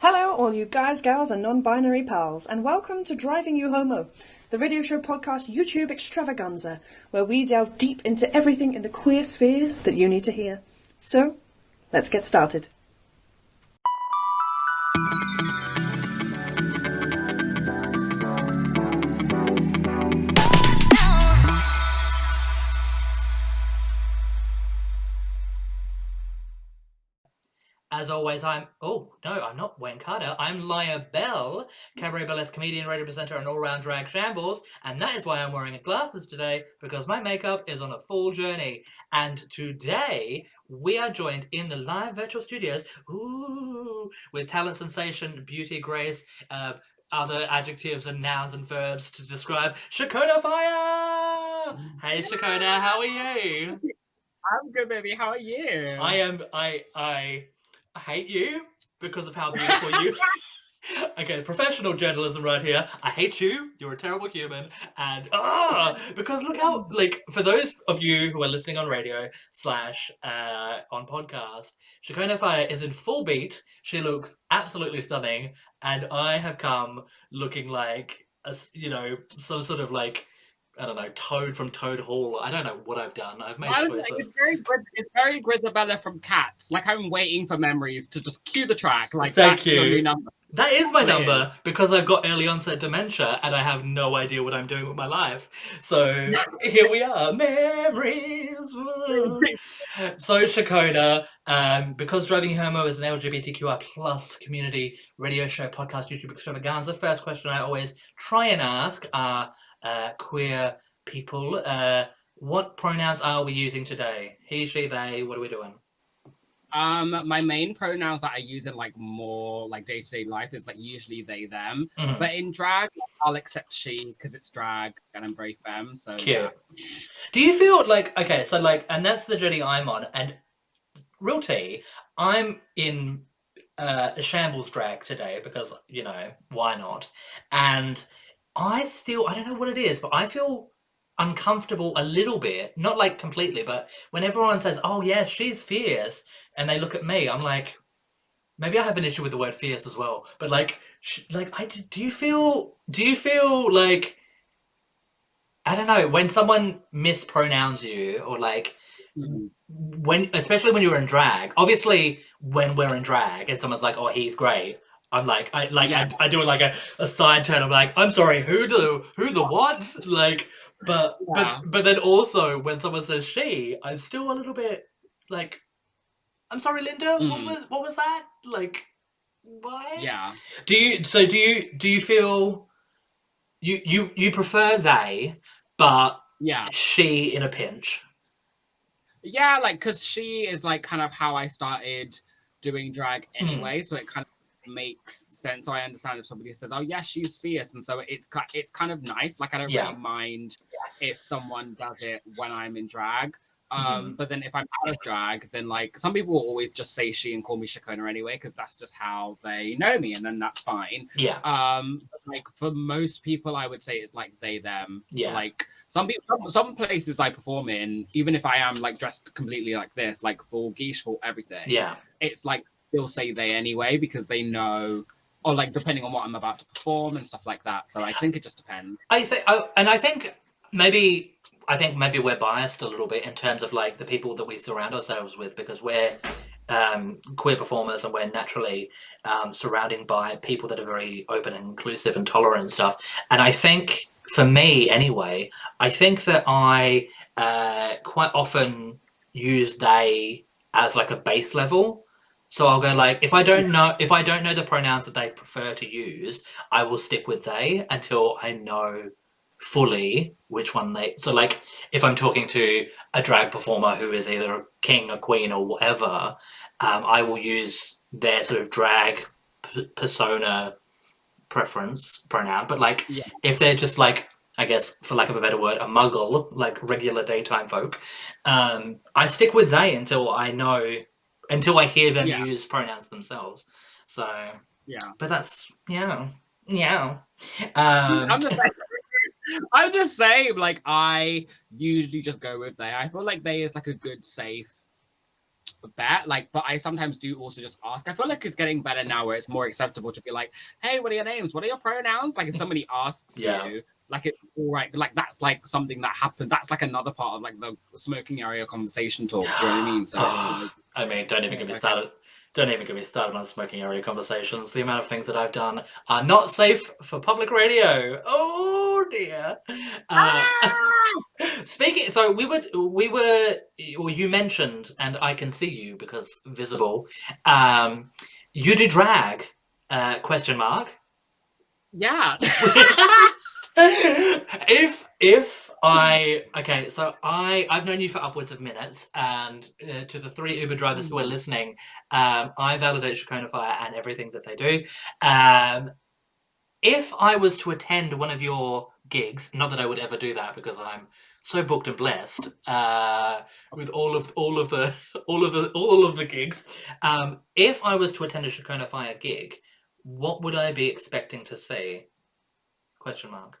Hello, all you guys, gals, and non binary pals, and welcome to Driving You Homo, the radio show podcast YouTube extravaganza, where we delve deep into everything in the queer sphere that you need to hear. So, let's get started. As always, I'm. Oh, no, I'm not Wayne Carter. I'm Laya Bell, cabaret burlesque comedian, radio presenter, and all round drag shambles. And that is why I'm wearing glasses today, because my makeup is on a full journey. And today, we are joined in the live virtual studios ooh, with talent sensation, beauty, grace, uh, other adjectives and nouns and verbs to describe Shakona Fire! Hey, Shakona, how are you? I'm good, baby. How are you? I am. I. I. I hate you because of how beautiful you. okay, professional journalism right here. I hate you. You're a terrible human, and ah, because look how like for those of you who are listening on radio slash uh on podcast, Shakona Fire is in full beat. She looks absolutely stunning, and I have come looking like a you know some sort of like. I don't know, Toad from Toad Hall. I don't know what I've done. I've made I was like, choices. it's very it's very Grizabella from Cats. Like I'm waiting for memories to just cue the track. Like Thank you. new number. That is my number because I've got early onset dementia and I have no idea what I'm doing with my life. So here we are, memories. so Shakona, um, because Driving Homo is an LGBTQI plus community radio show, podcast, YouTube extravaganza. First question I always try and ask are uh, queer people: uh, What pronouns are we using today? He, she, they. What are we doing? Um, my main pronouns that I use in like more like day to day life is like usually they them. Mhm. But in drag, I'll accept she because it's drag and I'm very femme. So Cute. yeah. Do you feel like okay, so like, and that's the journey I'm on, and real tea, I'm in uh, a shambles drag today because you know why not, and I still I don't know what it is, but I feel uncomfortable a little bit, not like completely, but when everyone says, "Oh yeah, she's fierce," and they look at me, I'm like. Maybe I have an issue with the word fierce as well, but like, sh- like I do you feel do you feel like I don't know when someone mispronouns you or like Mhm. when especially when you're in drag. Obviously, when we're in drag and someone's like, "Oh, he's great," I'm like, I like Yeah. I, I do like a, a side turn. I'm like, I'm sorry, who do who the what? Like, but Yeah. but but then also when someone says she, I'm still a little bit like, I'm sorry, Linda. What Mhm. was what was that? Like, why? Yeah. Do you so do you do you feel you you you prefer they, but Yeah. she in a pinch? Yeah, like because she is like kind of how I started doing drag Hmm. anyway, so it kind of makes sense. So I understand if somebody says, "Oh yeah, she's fierce," and so it's it's kind of nice. Like I don't Yeah. really mind if someone does it when I'm in drag. Um, Mm-hmm. but then if I'm out of drag, then like some people will always just say she and call me Shakona anyway, because that's just how they know me, and then that's fine. Yeah, Um, like for most people, I would say it's like they them. Yeah. Like some people, some, some places I perform in, even if I am like dressed completely like this, like full geesh, full everything. yeah, It's like they'll say they anyway because they know, or like depending on what I'm about to perform and stuff like that. So I think it just depends. I think, and I think maybe I think maybe we're biased a little bit in terms of like the people that we surround ourselves with because we're um, queer performers and we're naturally um, surrounded by people that are very open and inclusive and tolerant and stuff. And I think for me anyway, I think that I uh, quite often use they as like a base level. So I'll go like if I don't know if I don't know the pronouns that they prefer to use, I will stick with they until I know fully which one they so like if i'm talking to a drag performer who is either a king a queen or whatever um, i will use their sort of drag p- persona preference pronoun but like Yeah. if they're just like i guess for lack of a better word a muggle like regular daytime folk um, i stick with they until i know until i hear them Yeah. use pronouns themselves so Yeah. but that's yeah yeah um, I'm the same. I'm the same. Like I usually just go with they. I feel like they is like a good safe bet. Like, but I sometimes do also just ask. I feel like it's getting better now where it's more acceptable to be like, hey, what are your names? What are your pronouns? Like if somebody asks Yeah. you, like it's all right. Like that's like something that happened. That's like another part of like the smoking area conversation talk. Do you know what I mean? So I mean, don't even get me started. Don't even get me started on smoking area conversations. The amount of things that I've done are not safe for public radio. Oh dear. Uh, speaking, so we would, we were, or you mentioned, and I can see you because visible. Um, you do drag? Uh, question mark. yeah. if if I okay, so I I've known you for upwards of minutes, and uh, to the three Uber drivers who are listening, um, I validate Shakona Fire and everything that they do. Um, if I was to attend one of your gigs, not that I would ever do that because I'm so booked and blessed uh, with all of all of the all of the all of the gigs. Um, if I was to attend a Shakona Fire gig, what would I be expecting to see? Question mark.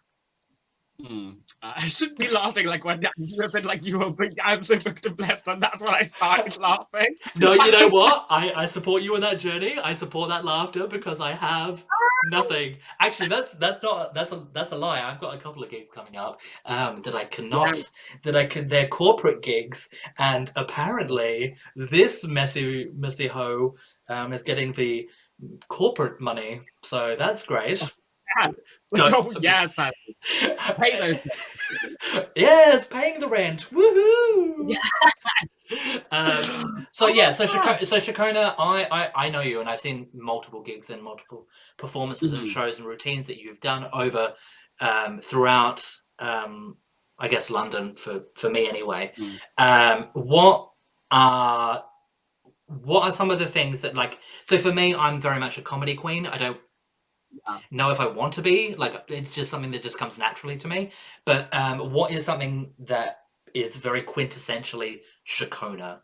Hmm. I shouldn't be laughing like when you have been like you were big I'm so and blessed, and that's when I started laughing. No, you know what? I, I support you in that journey. I support that laughter because I have nothing. Actually, that's that's not that's a that's a lie. I've got a couple of gigs coming up um, that I cannot that I can. They're corporate gigs, and apparently this messy messy hoe um, is getting the corporate money. So that's great. Don't- oh yes, I hate those. yes, paying the rent. Woohoo! um, so yeah, so Shako- so Shakona, I, I I know you, and I've seen multiple gigs and multiple performances and Mhm. shows and routines that you've done over um, throughout. Um, I guess London for for me anyway. Mm. Um, what are what are some of the things that like? So for me, I'm very much a comedy queen. I don't Yeah. know if I want to be. Like it's just something that just comes naturally to me. But um, what is something that is very quintessentially Shakona?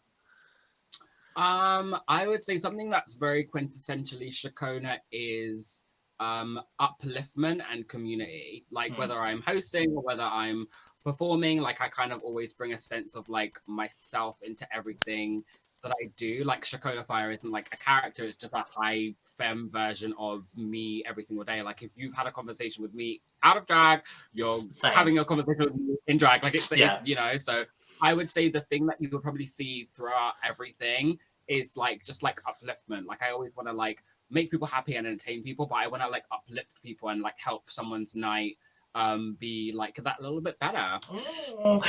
Um, I would say something that's very quintessentially Shakona is um upliftment and community. Like Mm. whether I'm hosting or whether I'm performing, like I kind of always bring a sense of like myself into everything that I do. Like Shakona Fire isn't like a character, it's just a high femme version of me every single day. Like if you've had a conversation with me out of drag, you're Same. having a conversation with me in drag. Like it's, it's you know, so I would say the thing that you will probably see throughout everything is like just like upliftment. Like I always want to like make people happy and entertain people, but I want to like uplift people and like help someone's night um be like that a little bit better. Um,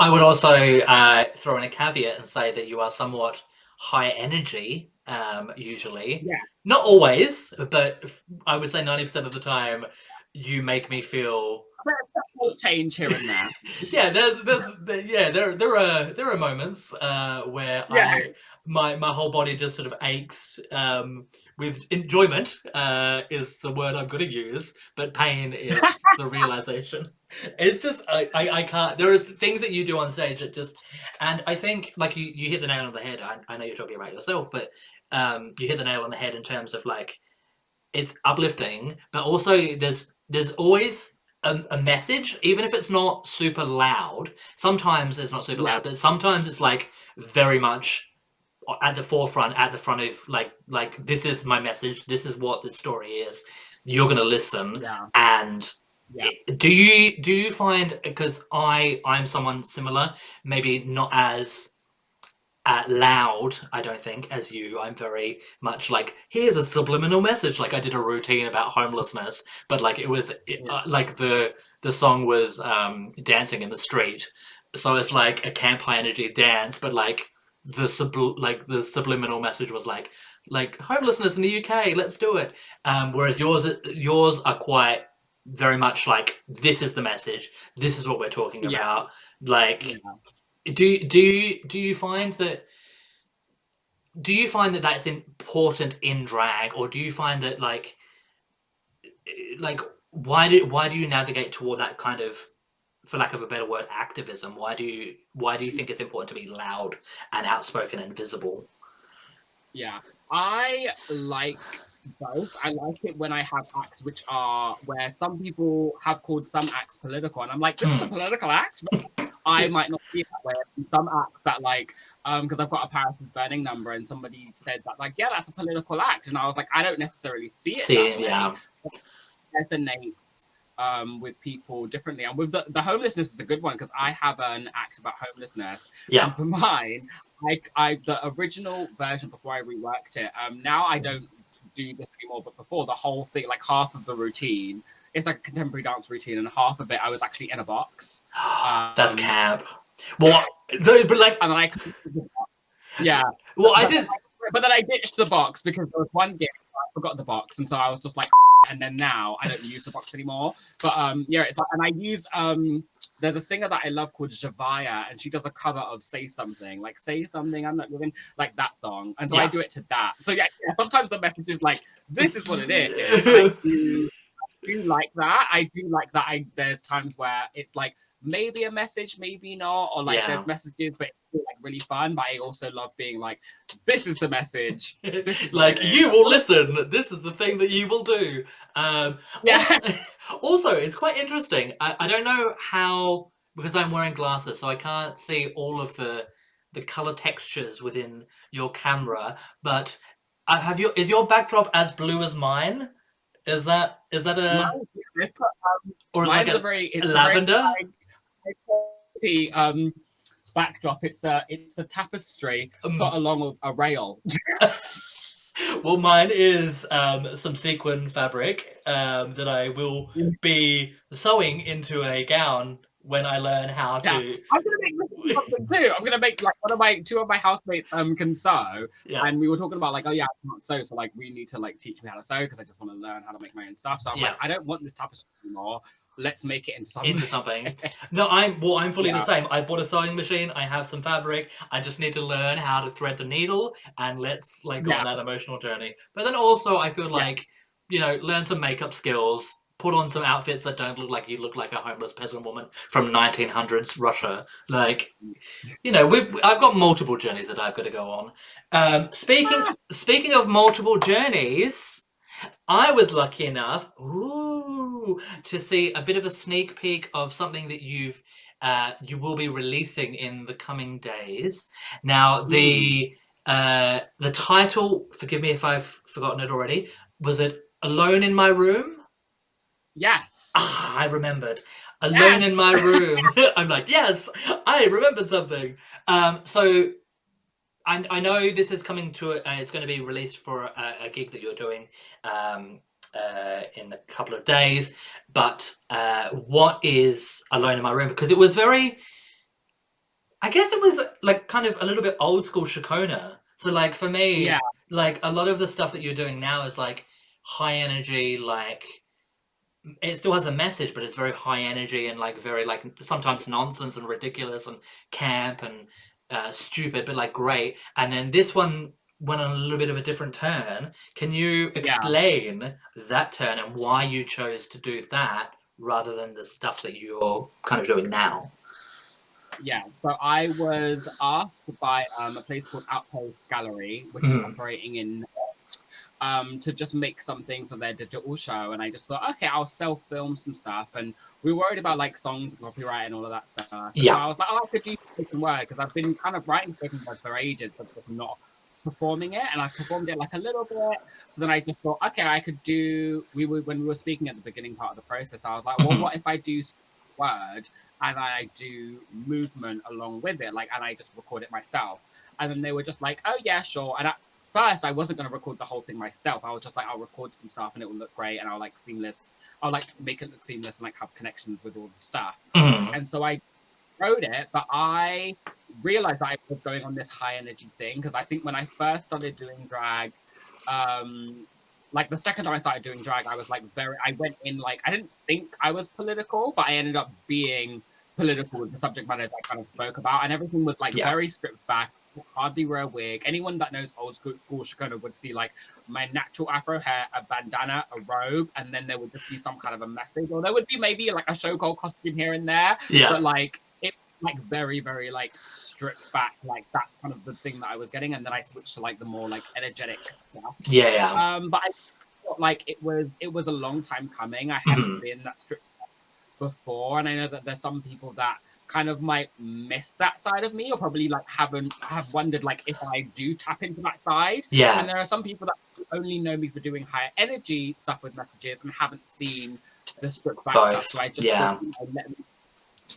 I would also uh, throw in a caveat and say that you are somewhat high energy, um, usually. Yeah. Not always, but I would say 90% of the time, you make me feel. Change here and there. Yeah, there's, there's, there, yeah, there, there are, there are moments uh, where Yeah. I, my, my whole body just sort of aches um, with enjoyment. Uh, is the word I'm going to use, but pain is the realization. It's just I, I, I can't. There is things that you do on stage that just, and I think like you, you hit the nail on the head. I, I know you're talking about yourself, but um, you hit the nail on the head in terms of like it's uplifting, but also there's there's always a, a message, even if it's not super loud. Sometimes it's not super loud, but sometimes it's like very much at the forefront, at the front of like like this is my message. This is what the story is. You're gonna listen, Yeah. and Yeah. do you do you find because I I'm someone similar, maybe not as uh, loud, I don't think, as you. I'm very much like, here's a subliminal message. Like I did a routine about homelessness, but like it was it, Yeah. uh, like the the song was um, dancing in the street, so it's like a camp high energy dance, but like the subl- like the subliminal message was like like homelessness in the UK, let's do it. Um, whereas yours yours are quite very much like this is the message, this is what we're talking Yeah. about. Like Yeah. do you- do you do you find that do you find that that's important in drag or do you find that like like why do why do you navigate toward that kind of for lack of a better word activism why do you why do you think it's important to be loud and outspoken and visible Yeah, I like both. I like it when I have acts which are where some people have called some acts political, and I'm like, this is a political act. I might not be that way. And some acts that like, um, because I've got a Paris is Burning number, and somebody said that like, yeah, that's a political act, and I was like, I don't necessarily see it. See that way. yeah. resonates um, with people differently. And with the, the homelessness is a good one because I have an act about homelessness. Yeah. And for mine, I, I the original version before I reworked it. Um, now I don't do this anymore, but before the whole thing, like half of the routine, it's like a contemporary dance routine, and half of it I was actually in a box. That's cab. Well, the, but like, And then I, yeah. well, I did. But then I ditched the box because there was one gig I forgot the box, and so I was just like, and then now I don't use the box anymore. But um, yeah, it's like, and I use um, there's a singer that I love called Javaya, and she does a cover of "Say Something," like "Say Something," I'm not living like that song, and so I do it to that. So yeah, yeah, sometimes the message is like, "This is what it is." I do, I do like that. I do like that. I there's times where it's like maybe a message, maybe not, or like Yeah. there's messages, but like really fun. But I also love being like, "This is the message." This is like you will listen. This is the thing that you will do. Um, Yeah. also, it's quite interesting. I, I don't know how because I'm wearing glasses, so I can't see all of the the color textures within your camera. But uh, have you is your backdrop as blue as mine? Is that is that a I put, um, or is it like mine's a a, very lavender? A very high quality, um backdrop. It's a it's a tapestry Um, put along a rail. well, mine is um, some sequin fabric um, that I will be sewing into a gown when I learn how to. I'm gonna make this something too. I'm gonna make like one of my two of my housemates um can sew, Yeah. and we were talking about like, oh yeah, I can't sew, so like we need to like teach me how to sew because I just want to learn how to make my own stuff. So I'm Yeah. like, I don't want this tapestry anymore. Let's make it into something. into something. No, I'm well. I'm fully the same. I bought a sewing machine. I have some fabric. I just need to learn how to thread the needle, and let's like go on that emotional journey. But then also, I feel like you know, learn some makeup skills. Put on some outfits that don't look like you look like a homeless peasant woman from 1900s Russia. Like, you know, we've I've got multiple journeys that I've got to go on. Um, speaking speaking of multiple journeys, I was lucky enough, ooh, to see a bit of a sneak peek of something that you've uh, you will be releasing in the coming days. Now, the uh, the title, forgive me if I've forgotten it already, was it "Alone in My Room"? yes. Ah, I remembered. Alone in my room. I'm like, yes, I remembered something. Um, so I, I know this is coming to, uh, it's going to be released for a, a gig that you're doing um, uh, in a couple of days. But uh, what is Alone in My Room? Because it was very, I guess it was like kind of a little bit old school Shakona. So like for me, Yeah. like a lot of the stuff that you're doing now is like high energy, like it still has a message, but it's very high energy and like very like sometimes nonsense and ridiculous and camp and uh, stupid, but like great. And then this one went on a little bit of a different turn. Can you Yeah. explain that turn and why you chose to do that rather than the stuff that you're kind of doing now? Yeah, so I was asked by um, a place called Outpost Gallery, which is Mhm. operating in um, to just make something for their digital show, and I just thought, okay, I'll self film some stuff, and we were worried about like songs and copyright and all of that stuff. Yeah. So I was like, oh, I could do spoken word because I've been kind of writing spoken word for ages, but just not performing it, and I performed it like a little bit. So then I just thought, okay, I could do. We were when we were speaking at the beginning part of the process. I was like, well, Mhm. what if I do word and I do movement along with it, like, and I just record it myself. And then they were just like, oh yeah, sure. And at first, I wasn't gonna record the whole thing myself. I was just like, I'll record some stuff and it will look great, and I'll like seamless. I'll like make it look seamless and like have connections with all the stuff. Mhm. And so I wrote it, but I realized I was going on this high energy thing because I think when I first started doing drag, um, like the second time I started doing drag, I was like very, I went in like, I didn't think I was political, but I ended up being political with the subject matters I kind of spoke about, and everything was like Yeah. very stripped back. Hardly wear a wig. Anyone that knows old school school Shakona would see like my natural afro hair, a bandana, a robe, and then there would just be some kind of a message, or there would be maybe like a show called costume here and there, Yeah. but like like very very like stripped back like that's kind of the thing that i was getting and then i switched to like the more like energetic stuff Yeah. Yeah. um but i felt like it was it was a long time coming i hadn't Mhm. been that stripped before and i know that there's some people that kind of might miss that side of me or probably like haven't have wondered like if I do tap into that side. Yeah. And there are some people that only know me for doing higher energy stuff with messages and haven't seen the stripped back Both, stuff. So I just yeah. thought, you know, let me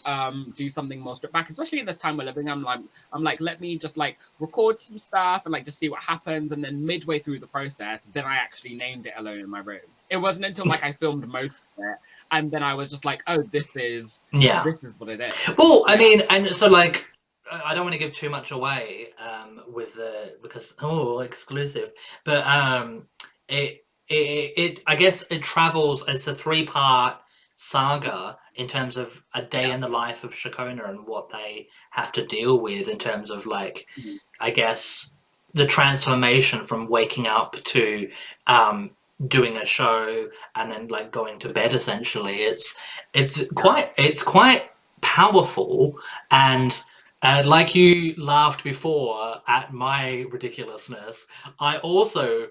um do something more stripped back, especially in this time we're living. I'm like I'm like, let me just like record some stuff and like just see what happens. And then midway through the process, then I actually named it alone in my room. It wasn't until like I filmed most of it and then I was just like, oh, this is Yeah. this is what it is. Well, I mean, and so like, I I don't want to give too much away um, with the because oh exclusive, but um, it, it it I guess it travels. It's a three part saga in terms of a day in the life of Shakona and what they have to deal with in terms of like, Mhm. I guess the transformation from waking up to um, doing a show and then like going to bed essentially. It's it's quite it's quite powerful. And uh, like you laughed before at my ridiculousness i also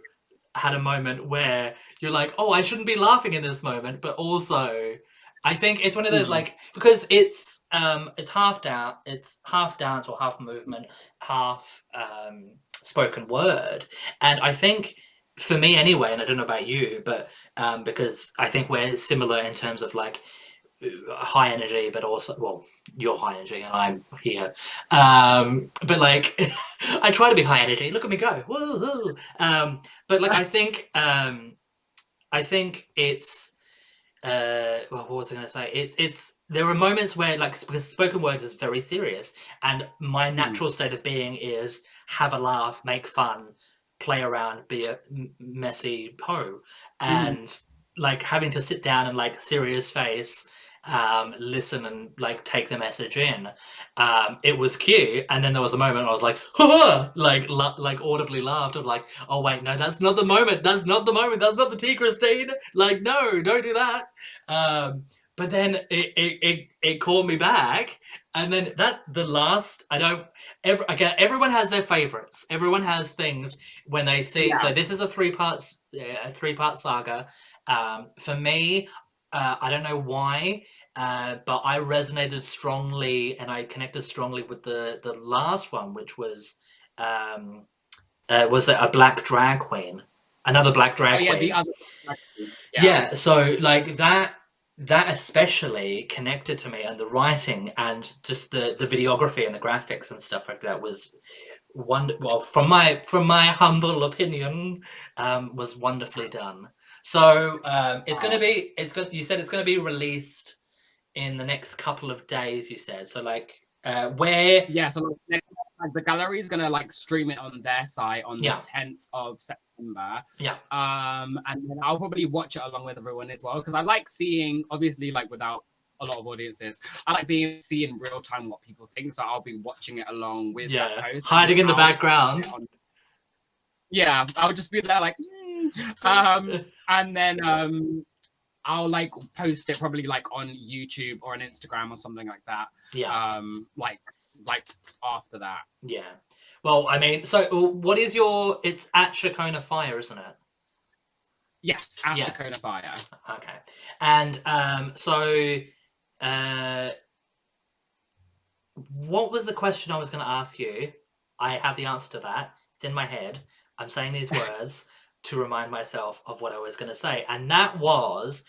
had a moment where you're like oh i shouldn't be laughing in this moment but also i think it's one of those Mhm. like because it's um it's half dance it's half dance or half movement half um spoken word and i think for me anyway and i don't know about you but um because i think we're similar in terms of like high energy but also well you're high energy and i'm here. Um but like i try to be high energy. Look at me go. Woo-hoo. um but like i think um i think it's uh well, what was i going to say? It's it's there are moments where like because spoken word is very serious and my natural state of being is have a laugh make fun play around be a messy po and like having to sit down and like serious face um listen and like take the message in. Um it was cute and then there was a moment i was like "Haha," like la- like audibly laughed of like oh wait no that's not the moment that's not the moment that's not the tea christine. Like no don't do that. Um but then it it, it, it called me back and then that the last i don't ever again everyone has their favorites. Everyone has things when they see so this is a three parts a three part saga. Um for me uh, i don't know why uh, but i resonated strongly and i connected strongly with the the last one which was um uh, was it a black drag queen another black Oh drag yeah, queen the other yeah. so like that that especially connected to me and the writing and just the the videography and the graphics and stuff like that was wonder well from my from my humble opinion um was wonderfully done so um it's going to be it's going you said it's going to be released in the next couple of days you said so like uh where Yeah, so like, the gallery is gonna like stream it on their site on Yeah. the tenth of September. Yeah. Um, and then I'll probably watch it along with everyone as well because I like seeing, obviously, like without a lot of audiences, I like being seeing real time what people think. So I'll be watching it along with yeah hiding in the I'll- background Yeah, I'll just be there like, "Mm." um, and then um, I'll like post it probably like on YouTube or on Instagram or something like that. yeah Um, like like after that. yeah well i mean so uh, what is your it's at shakona fire isn't it Yes, at Yeah. Shakona Fire. Okay. And um, so, uh, what was the question I was going to ask you? I have the answer to that. It's in my head. I'm saying these words to remind myself of what I was going to say, and that was,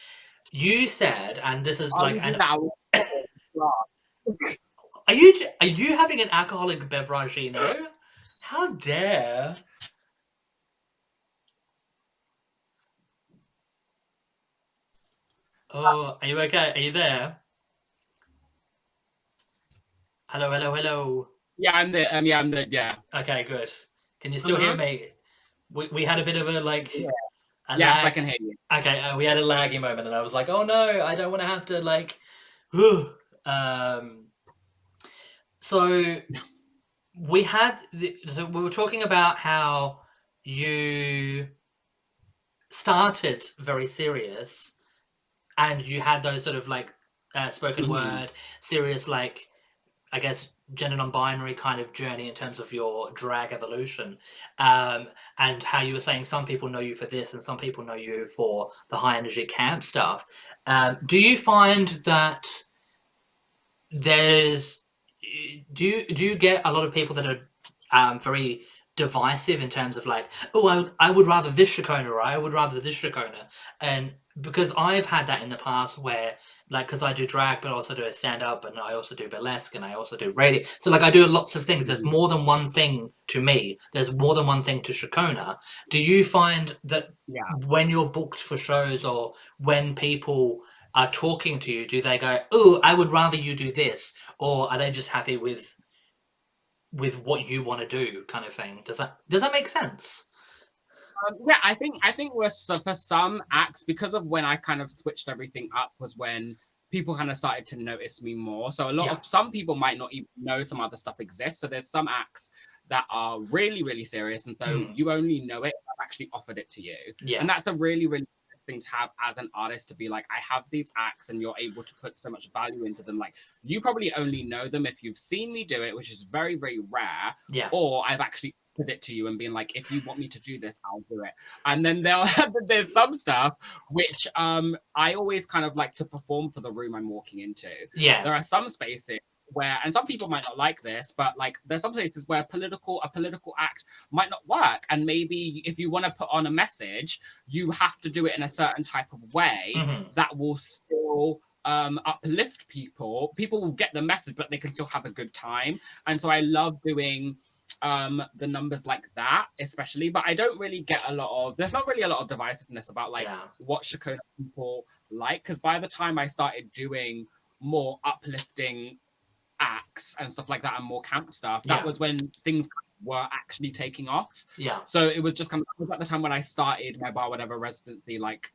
you said, and this is like, an, are you are you having an alcoholic beverage? You know, how dare? Oh, are you okay? Are you there? Hello, hello, hello. yeah, I'm the um, yeah, I'm the yeah, Okay, good. Can you still hear Mhm. me? We, we had a bit of a like. Yeah. yeah, lag. I can hear you. Okay, uh, we had a laggy moment, and I was like, "Oh no, I don't want to have to like." um. So we had the, so we were talking about how you started very serious, and you had those sort of like uh, spoken Mhm. word, serious like, I guess gender non-binary kind of journey in terms of your drag evolution um, and how you were saying some people know you for this and some people know you for the high energy camp stuff. Um, do you find that there's do you do you get a lot of people that are um, very divisive in terms of like, oh, I, I would rather this Shakona or I would rather this Shakona. And because I've had that in the past where, like, because I do drag, but also do a stand up, and I also do burlesque, and I also do radio. So, like, I do lots of things. There's mm. more than one thing to me, there's more than one thing to Shakona. Do you find that Yeah. when you're booked for shows or when people are talking to you, do they go, oh, I would rather you do this? Or are they just happy with with what you want to do kind of thing does that does that make sense Um, yeah, I think I think we're so for some acts because of when I kind of switched everything up was when people kind of started to notice me more. So a lot Yeah. of some people might not even know some other stuff exists. So there's some acts that are really really serious, and so Mm. you only know it. I've actually offered it to you, yeah and that's a really really thing to have as an artist to be like, I have these acts, and you're able to put so much value into them. Like you probably only know them if you've seen me do it, which is very very rare yeah or I've actually it to you and being like, if you want me to do this, I'll do it. And then there there's some stuff which um I always kind of like to perform for the room I'm walking into. yeah There are some spaces where and some people might not like this but like there's some places where political a political act might not work and maybe if you want to put on a message you have to do it in a certain type of way Mhm. that will still um uplift people people will get the message but they can still have a good time and so i love doing um the numbers like that especially but i don't really get a lot of there's not really a lot of divisiveness about like yeah. what shakona people like because by the time i started doing more uplifting acts and stuff like that and more camp stuff that Yeah. was when things were actually taking off. Yeah. So it was just kind of at the time when I started my bar whatever residency like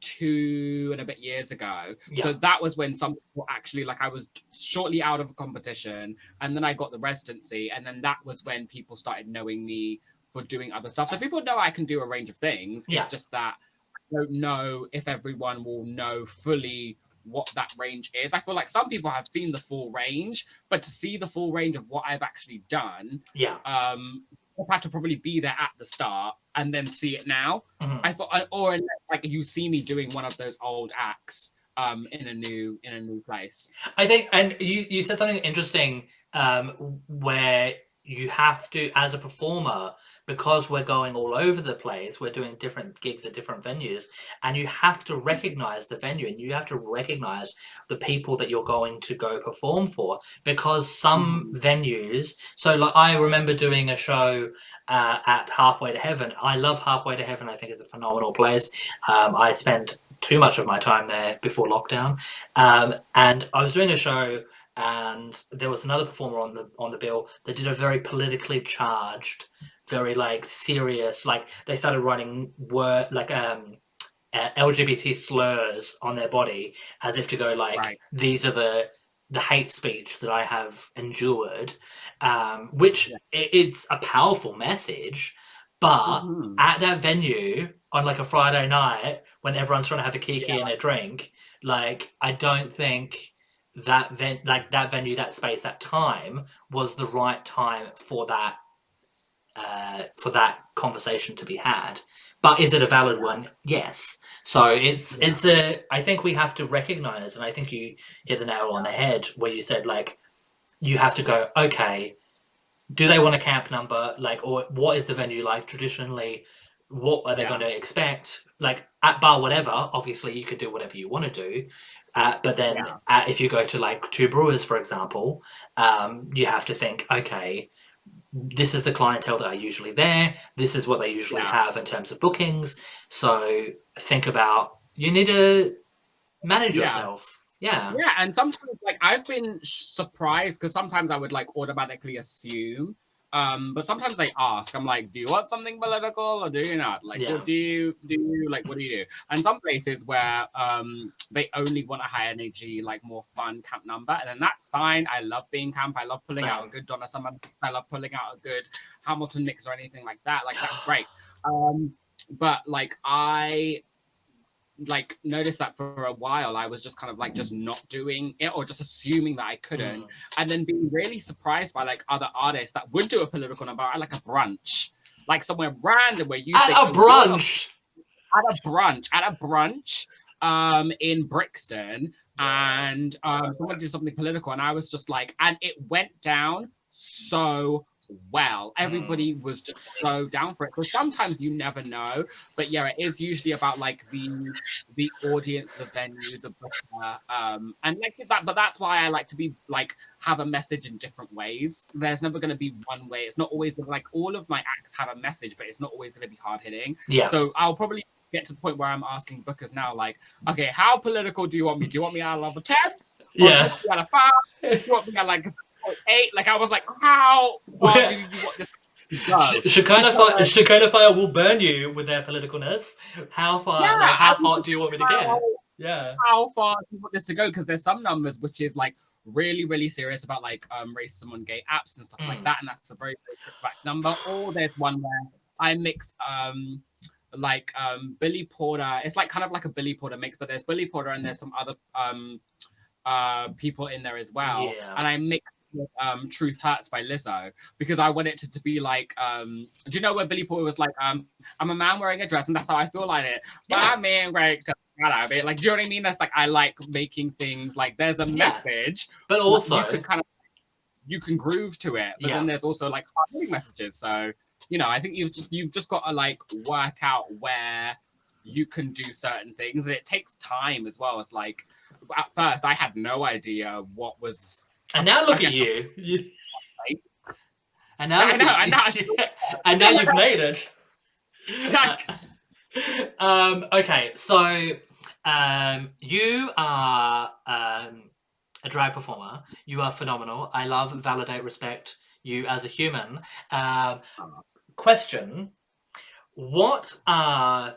two and a bit years ago. Yeah. So that was when some people actually like I was shortly out of a competition and then I got the residency and then that was when people started knowing me for doing other stuff. So people know I can do a range of things. Yeah. It's just that I don't know if everyone will know fully what that range is. I feel like some people have seen the full range, but to see the full range of what I've actually done, yeah um had to probably be there at the start and then see it now. Mhm. I thought, I- or like you see me doing one of those old acts um in a new in a new place. I think, and you, you said something interesting um, where you have to, as a performer, because we're going all over the place, we're doing different gigs at different venues, and you have to recognize the venue and you have to recognize the people that you're going to go perform for. Because some venues, so like I remember doing a show uh, at Halfway to Heaven. I love Halfway to Heaven, I think it's a phenomenal place. Um, I spent too much of my time there before lockdown. Um, and I was doing a show, and there was another performer on the on the bill that did a very politically charged, very like serious. Like they started writing word like um, uh, LGBT slurs on their body as if to go like Right. these are the the hate speech that I have endured, um, which Yeah. i- it's a powerful message, but Mhm. at that venue on like a Friday night when everyone's trying to have a kiki Yeah. and a drink, like I don't think that ven- like that venue, that space, that time was the right time for that uh, for that conversation to be had. But is it a valid one? Yes. So it's Yeah. it's a I think we have to recognize, and I think you hit the nail on the head where you said like you have to go okay do they want a camp number like or what is the venue like traditionally what are they Yeah. going to expect like at bar whatever obviously you can do whatever you want to do uh, but then Yeah. uh, if you go to like two brewers for example um, you have to think okay this is the clientele that are usually there this is what they usually Yeah. have in terms of bookings so think about you need to manage Yeah. yourself yeah Yeah, and sometimes like I've been surprised because sometimes I would like automatically assume, um, but sometimes they ask. I'm like, do you want something political or do you not? Like, Yeah. what do you do? You, like, what do you do? And some places where um they only want a high energy, like more fun camp number, and then that's fine. I love being camp. I love pulling out a good Donna Summer. I love pulling out a good Hamilton mix or anything like that. Like that's great. Um, but like I like noticed that for a while I was just kind of like just not doing it or just assuming that I couldn't. Mm. and then being really surprised by like other artists that would do a political number at like a brunch. Like somewhere random where you at think, a "Oh, brunch? At a brunch at a brunch um in Brixton. And um someone did something political and I was just like and it went down so well. Everybody was just so down for it. So sometimes you never know, but yeah, it is usually about like the the audience, the venue, the booker, um, and like that. But that's why I like to be like have a message in different ways. There's never going to be one way. It's not always gonna, like all of my acts have a message, but it's not always going to be hard hitting. Yeah. So I'll probably get to the point where I'm asking bookers now, like, okay, how political do you want me? Do you want me out of level ten? Or do you yeah. out of five? Do you want me at like eight? Like I was like, how far Where- do you want this to go? Sh- Shakona Fire, Shakona Fire will burn you with their politicalness. How far? Yeah, like, how I mean, hot do you want me to get? How, Yeah. how far do you want this to go? Because there's some numbers which is like really, really serious about like um racism on gay apps and stuff like Mm. that, and that's a very, very back number. Or there's one where I mix um like um Billy Porter. It's like kind of like a Billy Porter mix, but there's Billy Porter and there's some other um uh people in there as well. Yeah. And I mix with um Truth Hurts by Lizzo because I wanted it to be like um do you know where Billy Porter was like um I'm a man wearing a dress and that's how I feel like it. But Yeah. I'm man great out of it. Like do you know what I mean? That's like I like making things like there's a Yeah. message. But but also, you can kind of you can groove to it. But Yeah. then there's also like hard messages. So you know, I think you've just you've just got to like work out where you can do certain things and it takes time as well it's like at first i had no idea what was and now look at you. You- And now, I look know, at- I know, I still- and now you've made it. Yeah. um, okay, so um, you are um, a drag performer. You are phenomenal. I love, validate, respect you as a human. Um, question: What are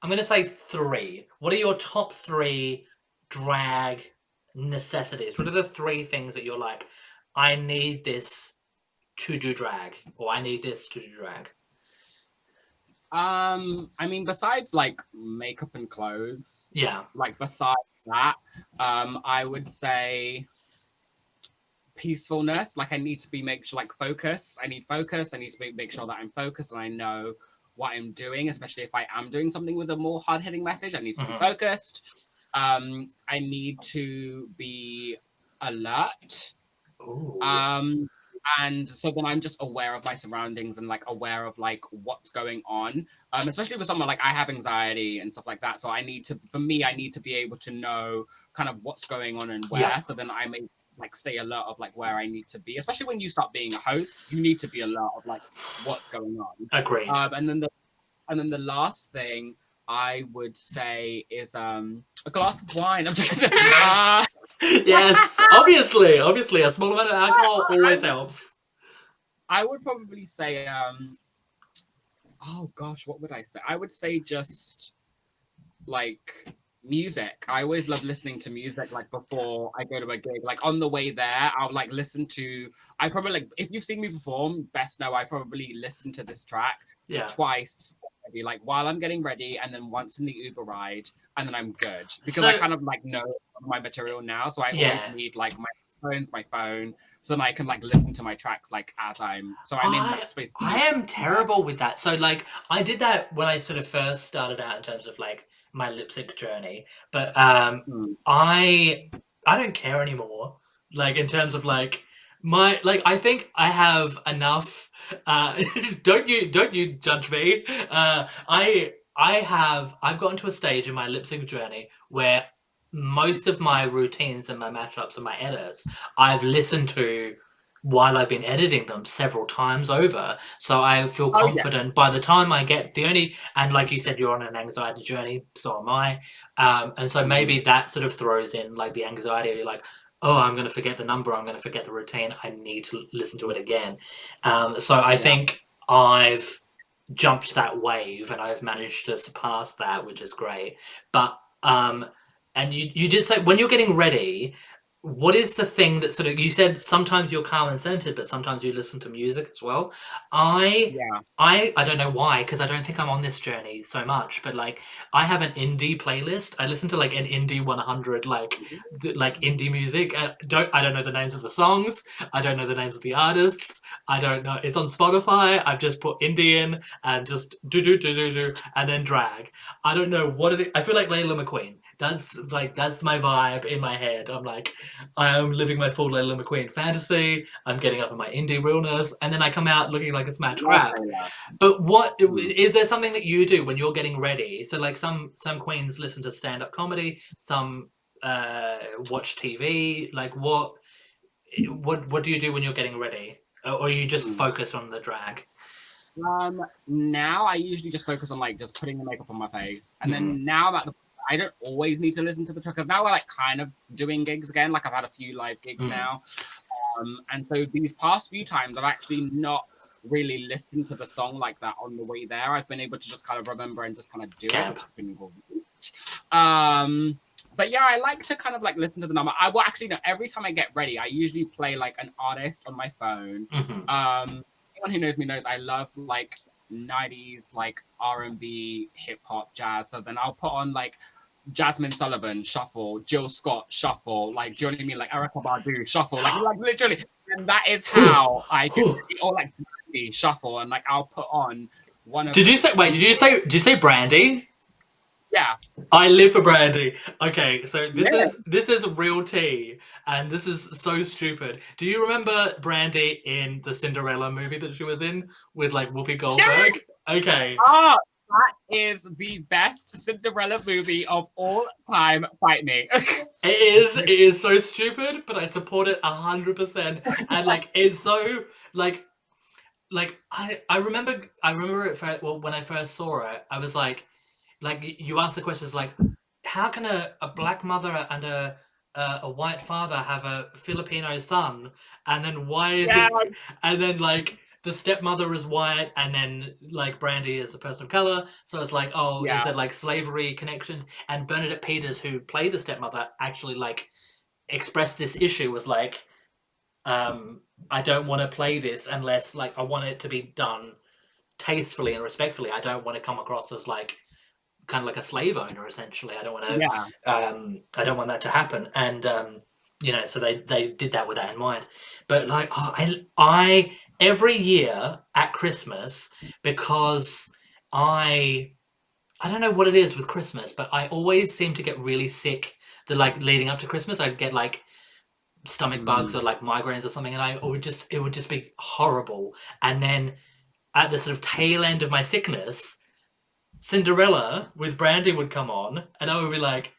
I'm going to say three? What are your top three drag necessities? What are the three things that you're like? I need this to do drag, or I need this to do drag. um i mean besides like makeup and clothes Yeah. like besides that um i would say peacefulness like i need to be make sure like focus i need focus i need to make, make sure that i'm focused and i know what i'm doing especially if i am doing something with a more hard-hitting message i need to Mhm. be focused um i need to be alert Ooh. um and so then i'm just aware of my surroundings and like aware of like what's going on um especially with someone like i have anxiety and stuff like that so i need to for me i need to be able to know kind of what's going on and where Yeah. so then i may like stay alert of like where i need to be especially when you start being a host you need to be alert of like what's going on Agreed. um, and then the and then the last thing I would say is um a glass of wine. I'm just, uh, yes, obviously, obviously, a small amount of alcohol always helps. I would probably say um oh gosh, what would I say? I would say just like music. I always love listening to music like before I go to a gig. Like on the way there, I'll like listen to I probably like if you've seen me perform, best know I probably listen to this track Yeah. twice already, like while I'm getting ready and then once in the Uber ride and then I'm good. Because I kind of like know my material now. So I Yeah. always need like my phones, my phone, so then I can like listen to my tracks like as I'm so I'm in that space. I am terrible with that. So, like, I did that when I sort of first started out in terms of like my lip sync journey, but um, Hmm. I I don't care anymore. Like in terms of like my like I think I have enough. Uh, don't you don't you judge me? Uh, I I have I've gotten to a stage in my lip sync journey where most of my routines and my matchups and my edits I've listened to while I've been editing them several times over. So I feel Oh, yeah. confident by the time I get the only and like you said, you're on an anxiety journey, so am I. Um, and so maybe that sort of throws in like the anxiety of like, oh, I'm going to forget the number, I'm going to forget the routine, I need to listen to it again. Um, so I Yeah. think I've jumped that wave and I've managed to surpass that, which is great. But um, and you you did say when you're getting ready, what is the thing that sort of you said sometimes you're calm and centered but sometimes you listen to music as well. I Yeah. i i don't know why because i don't think i'm on this journey so much but like i have an indie playlist. I listen to like an indie 100 like mm-hmm. th- like indie music. I don't i don't know the names of the songs. I don't know the names of the artists. I don't know it's on spotify. I've just put indie in and just do do do do do and then drag. I don't know what it is i feel like layla mcqueen that's like that's my vibe in my head i'm like I am living my full Layla McQueen fantasy. I'm getting up in my indie realness, and then I come out looking like it's match rap. But what is there something that you do when you're getting ready? So like some some queens listen to stand up comedy, some uh, watch TV. Like what what what do you do when you're getting ready, or or you just Hmm. focus on the drag? Um, now I usually just focus on like just putting the makeup on my face, and then now I'm at the I don't always need to listen to the track because now we're like kind of doing gigs again. Like I've had a few live gigs Mm. now, um, and so these past few times I've actually not really listened to the song like that on the way there. I've been able to just kind of remember and just kind of do Camp. it, which has been great. Um, but yeah, I like to kind of like listen to the number. I will actually no. Every time I get ready, I usually play like an artist on my phone Mhm. um anyone who knows me knows i love like 90s like r&b hip-hop jazz so then i'll put on like Jazmine Sullivan shuffle jill scott shuffle like do you know what i mean like Erykah Badu shuffle like like literally and that is how i do or like Brandy shuffle and like i'll put on one of Did you say wait? Did you say did you say Brandy? yeah I live for Brandy. Okay, so this Yeah. is this is real tea, and this is so stupid. Do you remember Brandy in the Cinderella movie that she was in with like Whoopi Goldberg? Okay, ah that is the best cinderella movie of all time fight me it is it is so stupid, but I support it a hundred percent, and like it's so like like I I remember I remember it first, well when I first saw it, I was like like you asked the questions like how can a, a black mother and a a, a white father have a Filipino son, and then why is Yeah. it? And then like the stepmother is white, and then like Brandy is a person of color. So it's like, oh, is Yeah. there like slavery connections? And Bernadette Peters, who played the stepmother, actually like expressed this issue. Was like, um, I don't want to play this unless like I want it to be done tastefully and respectfully. I don't want to come across as like kind of like a slave owner essentially. I don't want to yeah um i don't want that to happen and um you know so they they did that with that in mind but like oh, i i every year at christmas because i i don't know what it is with christmas but i always seem to get really sick the like leading up to christmas. I'd get like stomach bugs or mm. like migraines or something and i would just it would just be horrible. And then at the sort of tail end of my sickness Cinderella with Brandy would come on, and I would be like,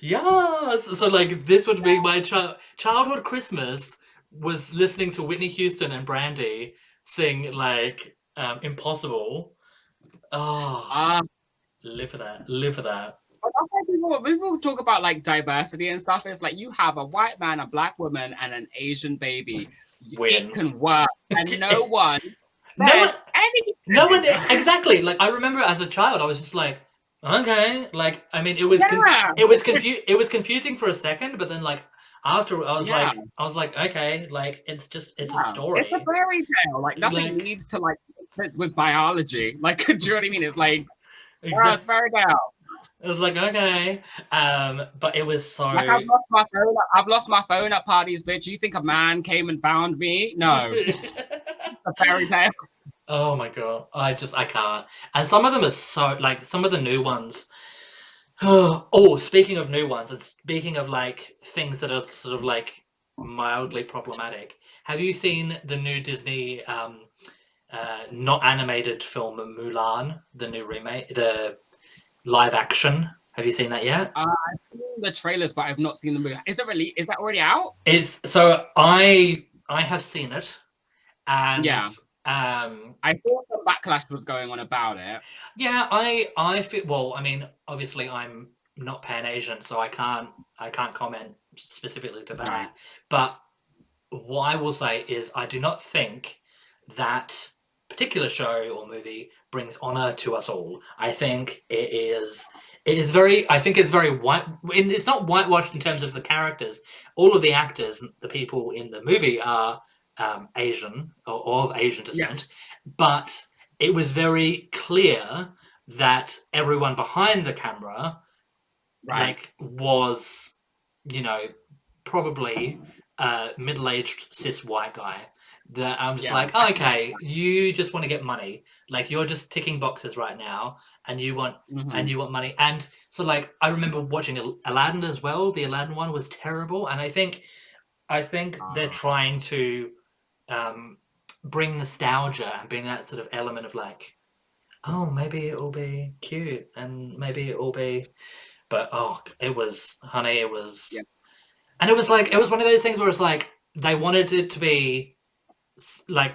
"Yes!" So like this would be my child childhood Christmas was listening to Whitney Houston and Brandy sing like um, "Impossible." Oh, live for that! Live for that! People, people talk about like diversity and stuff. It's like you have a white man, a black woman, and an Asian baby. Win. It can work, and no one. No one- anything. No one exactly. Like I remember as a child, I was just like, "Okay." Like I mean, it was con- it was confu- it was confusing for a second, but then like after I was Yeah. like, I was like, "Okay." Like it's just it's Yeah. a story. It's a fairy tale. Like nothing Like- needs to like with biology. Like, do you know what I mean? It's like, Exactly. it's fairy tale. It was like okay, um, but it was so. Like I've lost my phone. I've lost my phone at parties, bitch. You think a man came and found me? No, a fairy tale. oh my god, I just I can't. And some of them are so like some of the new ones. Oh, speaking of new ones, and speaking of like things that are sort of like mildly problematic, have you seen the new Disney um, uh, not animated film Mulan, the new remake, the live action? Have you seen that yet? I've seen the trailers, but I've not seen the movie. Is it really? Is that already out? It's so I I have seen it, and Yeah. Um, I thought the backlash was going on about it. yeah, I I feel well. I mean, obviously, I'm not Pan Asian, so I can't I can't comment specifically to that. Right. But what I will say is, I do not think that particular show or movie brings honor to us all. I think it is It is very. I think it's very white. It's not whitewashed in terms of the characters. All of the actors, the people in the movie, are um, Asian or, or of Asian descent, but it was very clear that everyone behind the camera Right. like was you know probably a middle-aged cis white guy that i'm just Yeah. like oh, okay you just want to get money like you're just ticking boxes right now and you want Mhm. and you want money and so like i remember watching aladdin as well the aladdin one was terrible and i think i think they're Ah. trying to um bring nostalgia and bring that sort of element of like oh maybe it'll be cute and maybe it'll be but oh it was honey it was Yeah. and it was like it was one of those things where it's like they wanted it to be like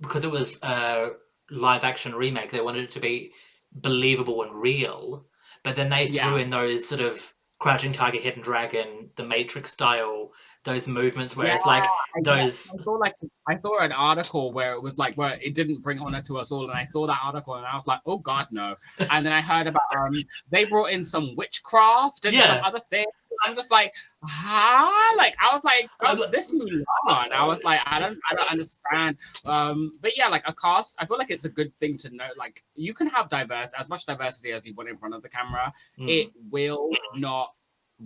because it was a live action remake they wanted it to be believable and real but then they threw in those sort of crouching tiger hidden dragon the matrix style those movements where it's like those I saw like I saw an article where it was like where it didn't bring honor to us all, and I saw that article and I was like, oh god no. And then I heard about um they brought in some witchcraft and Yeah. some other things. I'm just like, huh? Like I was like, this Mulan. I was like, I don't I don't understand. Um, but yeah, like a cast, I feel like it's a good thing to know. Like you can have diverse as much diversity as you want in front of the camera. mm, It will not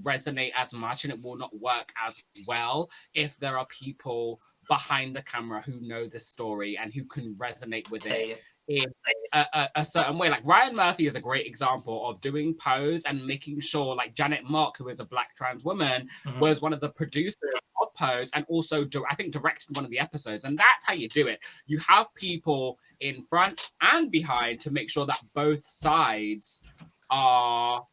resonate as much and it will not work as well if there are people behind the camera who know the story and who can resonate with it in a, a, a certain way. Like Ryan Murphy is a great example of doing Pose and making sure, like Janet Mock, who is a black trans woman, Mhm. was one of the producers of Pose and also, di- I think, directed one of the episodes. And that's how you do it. You have people in front and behind to make sure that both sides are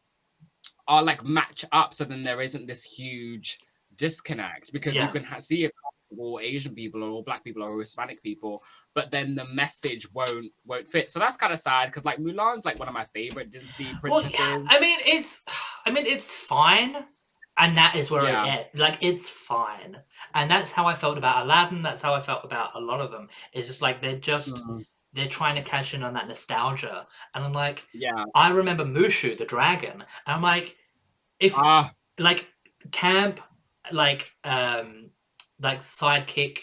are like match up, so then there isn't this huge disconnect because Yeah. you can ha- see a all Asian people or all black people or Hispanic people, but then the message won't won't fit. So that's kind of sad because like Mulan's like one of my favorite Disney princesses Well, yeah, I mean, it's, I mean, it's fine, and that is where Yeah. it. Like, it's fine, and that's how I felt about Aladdin. That's how I felt about a lot of them. It's just like they're just Mm, they're trying to cash in on that nostalgia, and I'm like, yeah. I remember Mushu the dragon, and I'm like, if Ah, like camp, like um, like sidekick,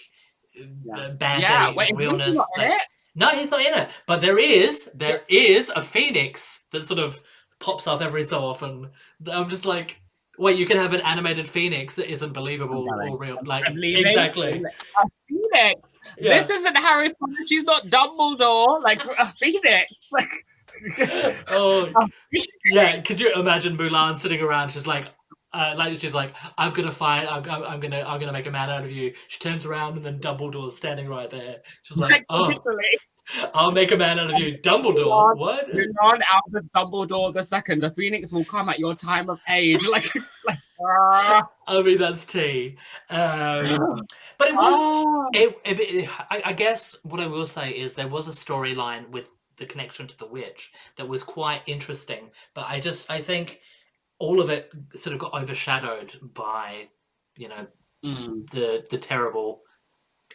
Yeah. uh, banter, yeah. Wait, realness. like- no, he's not in it. But there is, there is a phoenix that sort of pops up every so often. I'm just like, wait, you can have an animated phoenix that isn't believable or real. Like, exactly. Phoenix. Yeah. This isn't Harry Potter. She's not Dumbledore. Like a phoenix. Like. Oh, yeah. Could you imagine Mulan sitting around just like, uh, like she's like, I'm gonna fight. I'm, I'm, I'm gonna, I'm gonna make a man out of you. She turns around and then Dumbledore's standing right there. She's like, oh, literally. I'll make a man out of you, Dumbledore. Mulan, What? Mulan out of Dumbledore the second. The phoenix will come at your time of age. Like, like ah, I mean, that's tea. Um, but it was. ah. It, it, it- I, I guess what I will say is there was a storyline with the connection to the witch that was quite interesting, but I just I think all of it sort of got overshadowed by you know Mm, the the terrible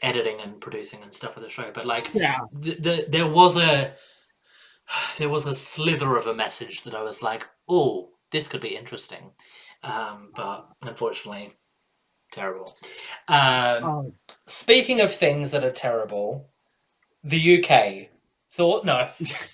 editing and producing and stuff of the show. But like yeah. the, the there was a there was a slither of a message that I was like, oh, this could be interesting, um, but unfortunately, terrible. Um, Oh, Speaking of things that are terrible, the UK thought no.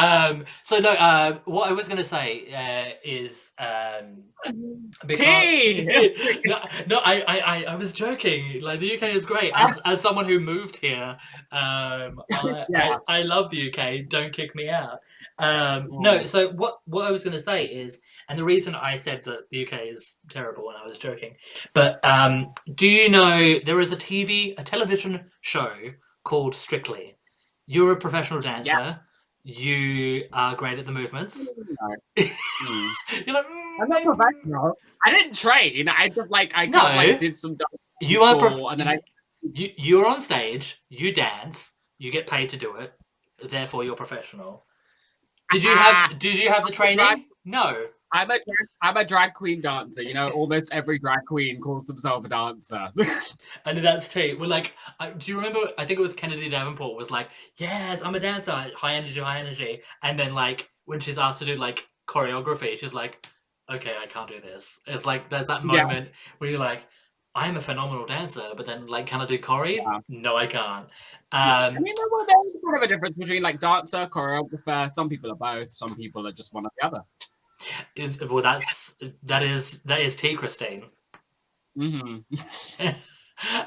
um, so no. Uh, what I was going to say uh, is um, because no, no I, I, I, I was joking. Like the UK is great. As, as someone who moved here, um, I, Yeah. I, I love the UK. Don't kick me out. Um, no. Mm. So what what I was going to say is, and the reason I said that the UK is terrible, and I was joking, but um, do you know there is a TV, a television show called Strictly? You're a professional dancer. You are great at the movements. Mm. You're like, I'm not "Mm, professional. I didn't train. I just like I kind of like did some You are prof- and then I you you're on stage. You dance. You get paid to do it. Therefore, you're professional. Did you Ah. have Did you have the training? No. I'm a drag, I'm a drag queen dancer. You know, almost every drag queen calls themselves a dancer. and that's true. We're like, I, do you remember? I think it was Kennedy Davenport was like, "Yes, I'm a dancer, high energy, high energy," and then like when she's asked to do like choreography, she's like, okay, I can't do this. It's like there's that Yeah. moment where you're like, I'm a phenomenal dancer, but then like, can I do choreo? Yeah. No, I can't. I Um, mean, well, there's kind of a difference between like dancer, choreographer. Some people are both. Some people are just one or the other. It's, well, that's that is that is tea, Christine. hmm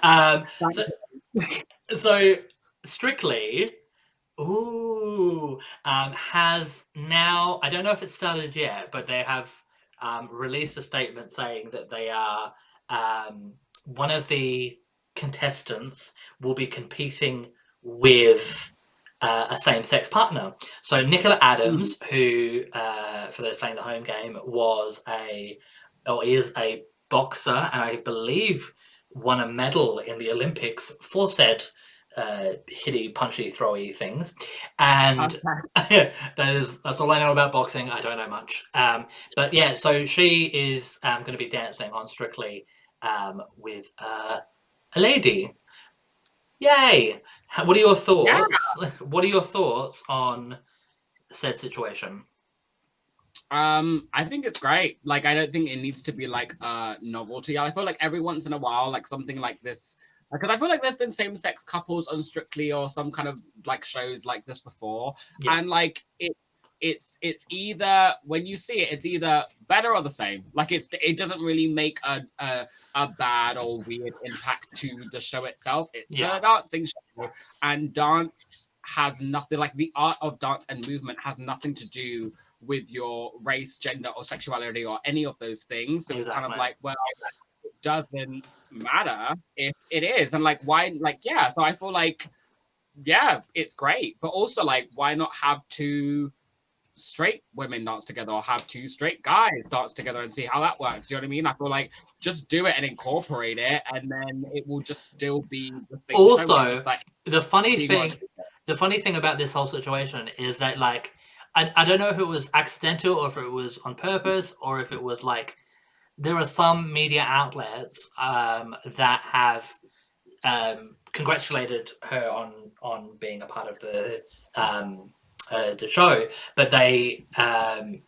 um, so, so strictly ooh um, has now i don't know if it started yet but they have um, released a statement saying that they are um, one of the contestants will be competing with uh, a same-sex partner so nicola adams who uh, for those playing the home game was a or is a boxer and i believe won a medal in the olympics for said uh, hitty, punchy, throwy things, and that is that's all I know about boxing. I don't know much, um, but yeah. So she is um, going to be dancing on Strictly um, with uh, a lady. Yay! What are your thoughts? What are your thoughts on said situation? Um, I think it's great. Like, I don't think it needs to be like a novelty. I feel like every once in a while, like something like this, because I feel like there's been same-sex couples on Strictly or some kind of like shows like this before, Yeah. and like it's it's it's either when you see it, it's either better or the same. Like it's it doesn't really make a a, a bad or weird impact to the show itself. It's Yeah. a dancing show, and dance has nothing like the art of dance and movement has nothing to do with your race, gender, or sexuality, or any of those things. So it's kind of like, well, it doesn't matter if it is, and like, why, like, yeah. So I feel like, yeah, it's great, but also like, why not have two straight women dance together, or have two straight guys dance together, and see how that works? You know what I mean? I feel like just do it and incorporate it, and then it will just still be the same. Also, like, The funny thing, the funny thing about this whole situation is that like I, I don't know if it was accidental or if it was on purpose or if it was like there are some media outlets um, that have um, congratulated her on on being a part of the um, uh, the show, but they um,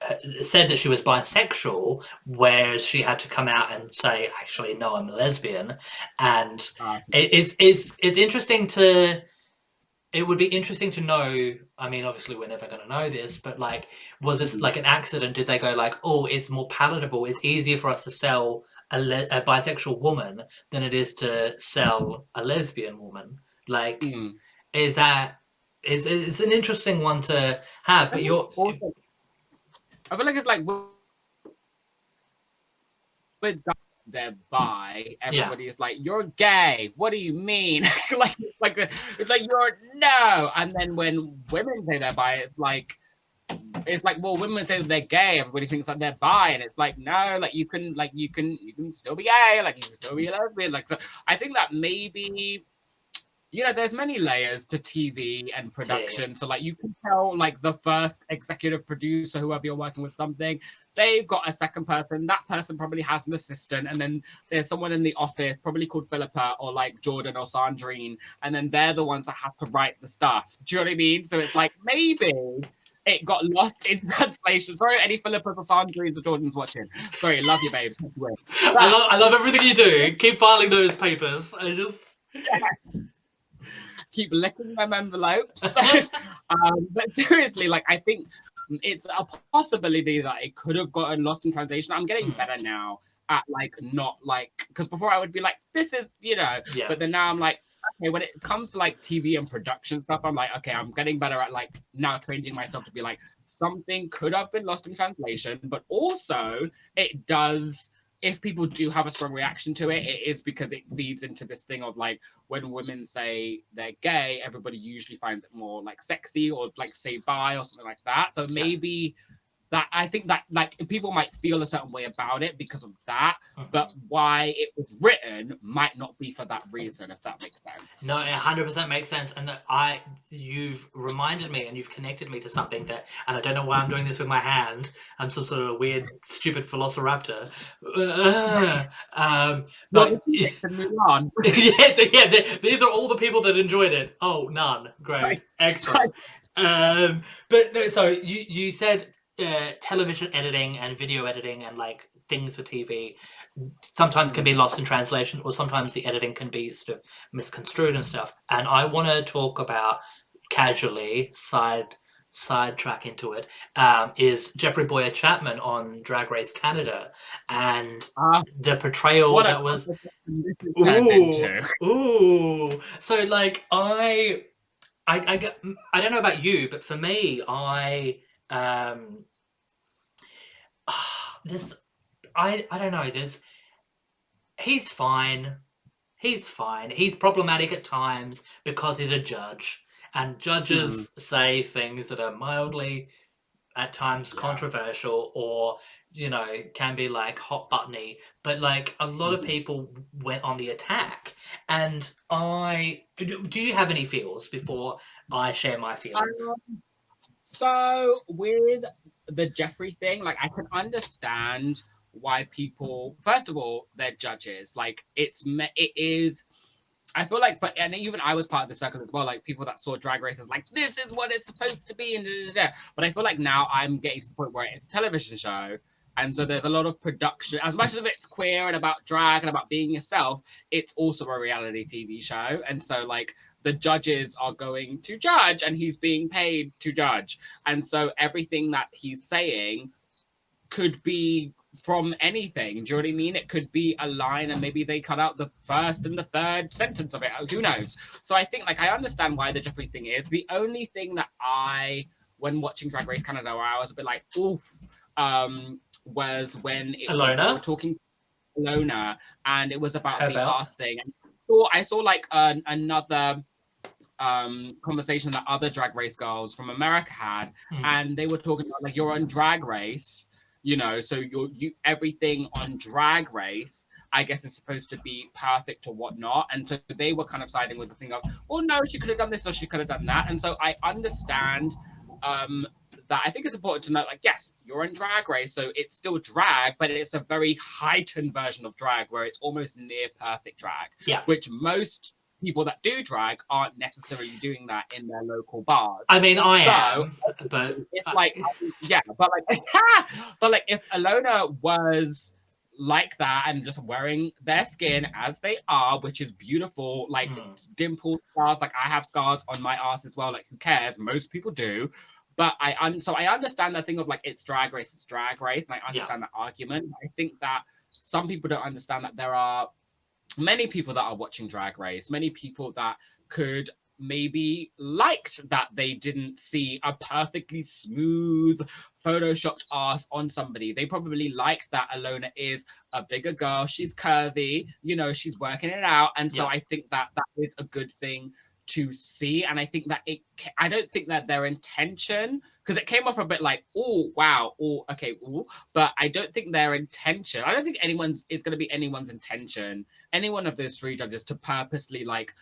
uh, said that she was bisexual, whereas she had to come out and say, "Actually, no, I'm a lesbian," and it, it's it's it's interesting to it would be interesting to know i mean obviously we're never going to know this but like was this like an accident? Did they go like oh it's more palatable it's easier for us to sell a, le- a bisexual woman than it is to sell a lesbian woman? Like mm. is that is it's an interesting one to have but you're also, I feel like it's like with, with guys they're bi, everybody is like, "You're gay." What do you mean? like, it's like it's like you're no. And then when women say they're bi, it's like it's like well, women say that they're gay. Everybody thinks that they're bi, and it's like no, like you can like you can you can still be gay, like you can still be a lesbian. Like so, I think that maybe you know, there's many layers to TV and production. So like you can tell like the first executive producer, whoever you're working with something, they've got a second person. That person probably has an assistant, and then there's someone in the office, probably called Philippa or like Jordan or Sandrine, and then they're the ones that have to write the stuff. Do you know what I mean? So it's like maybe it got lost in translation. Sorry, any Philippas or Sandrines or Jordans watching. Sorry, love you, babes. I love, I love everything you do keep filing those papers i just keep licking them envelopes. um, but seriously, like I think it's a possibility that it could have gotten lost in translation. I'm getting Mm. better now at like not like because before I would be like, this is you know, yeah but then now I'm like, okay, when it comes to like TV and production stuff, I'm like, okay, I'm getting better at like now training myself to be like something could have been lost in translation, but also it does. If people do have a strong reaction to it, it is because it feeds into this thing of like when women say they're gay, everybody usually finds it more like sexy or like say bi or something like that. So maybe that I think that like people might feel a certain way about it because of that, Mhm. but why it was written might not be for that reason, if that makes sense. No, it hundred percent makes sense, and that I you've reminded me and you've connected me to something that, and I don't know why I'm doing this with my hand. I'm some sort of weird, stupid velociraptor. Uh, um, but yeah, To move on. th- yeah, th- these are all the people that enjoyed it. Oh, none. Great, Right. excellent. Um, but no, so you you said uh, television editing and video editing and like things for TV sometimes can be lost in translation, or sometimes the editing can be sort of misconstrued and stuff. And I want to talk about casually side sidetrack into it um, is Jeffrey Bowyer-Chapman on Drag Race Canada and Ah, the portrayal that was conversation this has turned into. Ooh, ooh. So like I, I, I, get- I don't know about you, but for me, I, um, this, I, I don't know. This, he's fine. He's fine. He's problematic at times because he's a judge, and judges say things that are mildly, at times, Yeah. controversial or you know can be like hot buttony. But like a lot of Mhm. people went on the attack, and I do do you have any feels before I share my feelings? Um, so with the Jeffrey thing, like I can understand why people. First of all, they're judges. Like it's it is. I feel like, but and even I was part of the circle as well. Like people that saw Drag Race as like this is what it's supposed to be, and da. but I feel like now I'm getting to the point where it's a television show, and so there's a lot of production. As much as it's queer and about drag and about being yourself, it's also a reality TV show, and so like the judges are going to judge and he's being paid to judge. And so everything that he's saying could be from anything. Do you know what I mean? It could be a line and maybe they cut out the first and the third sentence of it. Who knows? So I think like I understand why the Jeffrey thing is. The only thing that I when watching Drag Race Canada where I was a bit like, oof, um, was when it was we were talking to Ilona and it was about Her the belt? ass thing. And I saw, I saw like an, another um conversation that other drag race girls from America had, Hmm. and they were talking about like you're on drag race, you know, so you're you everything on drag race. I guess is supposed to be perfect or whatnot, and so they were kind of siding with the thing of, well, no, she could have done this or she could have done that, and so I understand um that I think it's important to note, like, yes, you're in drag race, so it's still drag, but it's a very heightened version of drag where it's almost near perfect drag. Yeah. Which most people that do drag aren't necessarily doing that in their local bars. I mean, I So- am, but it's like, yeah, but like, but like, if Ilona was like that and just wearing their skin as they are, which is beautiful, like Mm. dimple scars, like I have scars on my ass as well. Like, who cares? Most people do. But I un- so I understand the thing of like it's drag race, it's drag race, and I understand that argument. I think that some people don't understand that there are many people that are watching drag race, many people that could maybe liked that they didn't see a perfectly smooth photoshopped ass on somebody. They probably liked that Ilona is a bigger girl, she's curvy, you know, she's working it out. And so Yeah. I think that that is a good thing to see. And I think that it, I don't think that their intention, because it came off a bit like, oh, wow, oh, okay, ooh, but I don't think their intention, I don't think anyone's, is going to be anyone's intention, any one of those three judges to purposely like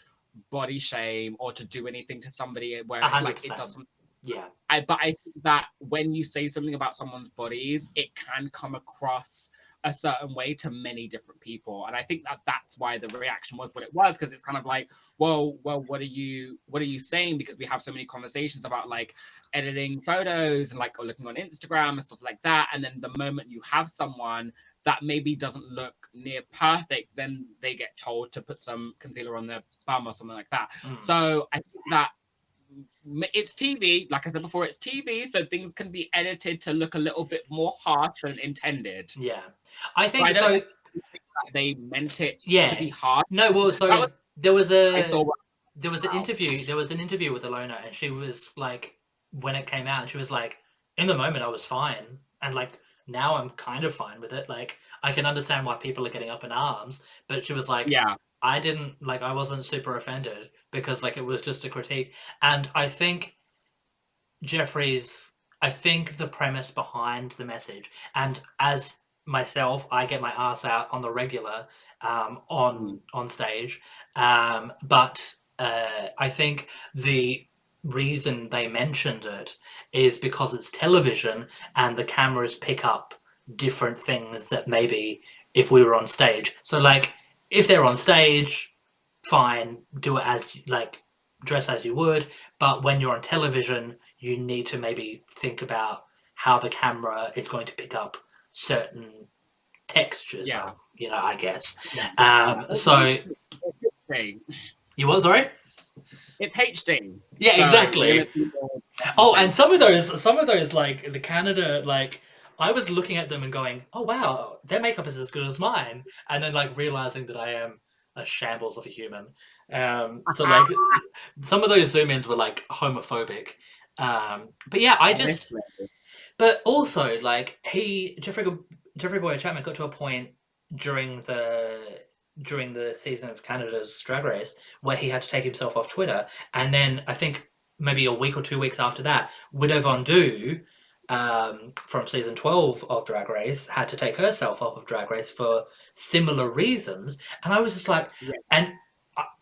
body shame or to do anything to somebody where A hundred like it doesn't yeah, I, but I think that when you say something about someone's bodies, it can come across a certain way to many different people, and I think that that's why the reaction was what it was because it's kind of like, well, well, what are you, what are you saying? Because we have so many conversations about like editing photos and like or looking on Instagram and stuff like that, and then the moment you have someone that maybe doesn't look near perfect, then they get told to put some concealer on their bum or something like that. mm, So I think that it's TV. Like I said before, it's TV, so things can be edited to look a little bit more harsh than intended. yeah. I think I so. They meant it yeah. to be harsh. No, well, so was- there was I a there was an Wow. interview. There was an interview with Ilona, and she was like, when it came out, she was like, in the moment, I was fine, and like now I'm kind of fine with it. Like I can understand why people are getting up in arms, but she was like, yeah, I didn't like I wasn't super offended because like it was just a critique. And I think Jeffrey's I think the premise behind the message and as myself I get my ass out on the regular um on on stage. Um but uh I think the reason they mentioned it is because it's television and the cameras pick up different things that maybe if we were on stage. So like if they're on stage, fine, do it as like dress as you would. But when you're on television, you need to maybe think about how the camera is going to pick up certain textures. Yeah. You know, I guess. Um, so you what? Sorry. It's HD. Yeah, so exactly. you're gonna see more- Oh, and some of those, some of those, like the Canada, like I was looking at them and going, "Oh wow, their makeup is as good as mine," and then like realizing that I am a shambles of a human. Um, so like some of those zoom ins were like homophobic. Um, but yeah, I just, but also like he Jeffrey Jeffrey Bowyer-Chapman got to a point during the during the season of Canada's Drag Race where he had to take himself off Twitter, and then I think maybe a week or two weeks after that, Widow Von'Du um, from season twelve of Drag Race had to take herself off of Drag Race for similar reasons, and I was just like, Yeah. and.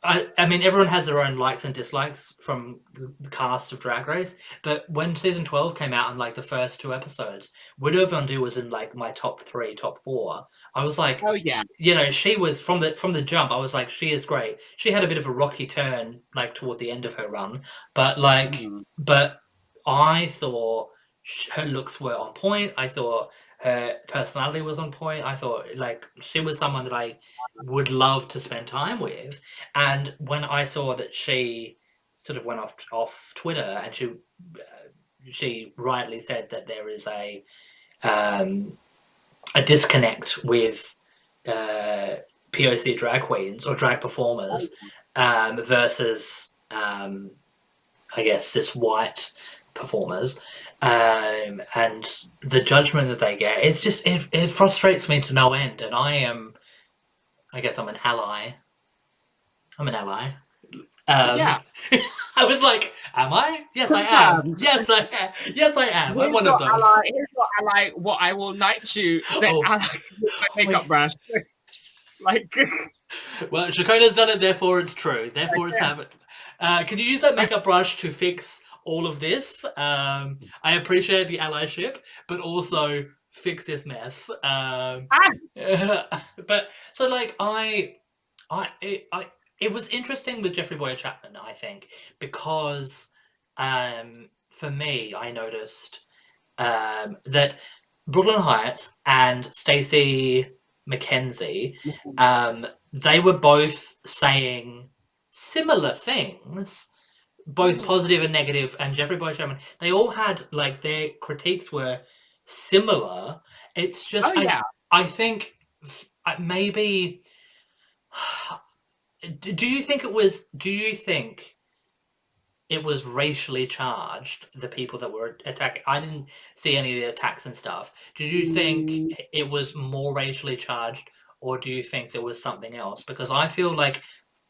I- I, mean, everyone has their own likes and dislikes from the cast of Drag Race, but when season 12 came out and like the first two episodes, Widow Von'Du was in like my top three, top four. I was like, Oh yeah. you know, she was from the from the jump. I was like, she is great. She had a bit of a rocky turn like toward the end of her run, but like, Mhm. but I thought her looks were on point. I thought her personality was on point. I thought like she was someone that I would love to spend time with. And when I saw that she sort of went off off Twitter and she uh, she rightly said that there is a um, a disconnect with uh, POC drag queens or drag performers um, versus um, I guess cis white performers um, and the judgment that they get it's just it, it frustrates me to no end and I am I guess I'm an ally I'm an ally um, Yeah. I was like am I yes I am yes I am yes I am I'm one of those Ally, here's your ally. What I will knight you. Oh. ally, my makeup Wait. brush. like, Well, Shakona's done it, therefore it's true. Therefore it's happened. Uh, can you use that makeup brush to fix all of this? Um, I appreciate the allyship, but also fix this mess. Um, but so, like, I, I, it, I, it was interesting with Jeffrey Bowyer-Chapman. I think because, um, for me, I noticed um, that Brooklyn Heights and Stacey McKenzie um, they were both saying similar things, both Mhm. positive and negative, and Jeffrey Boy Chapman, they all had like their critiques were similar. It's just, oh I, yeah. I think maybe. Do you think it was? Do you think it was racially charged? The people that were attacking. I didn't see any of the attacks and stuff. Do you think Mm. it was more racially charged, or do you think there was something else? Because I feel like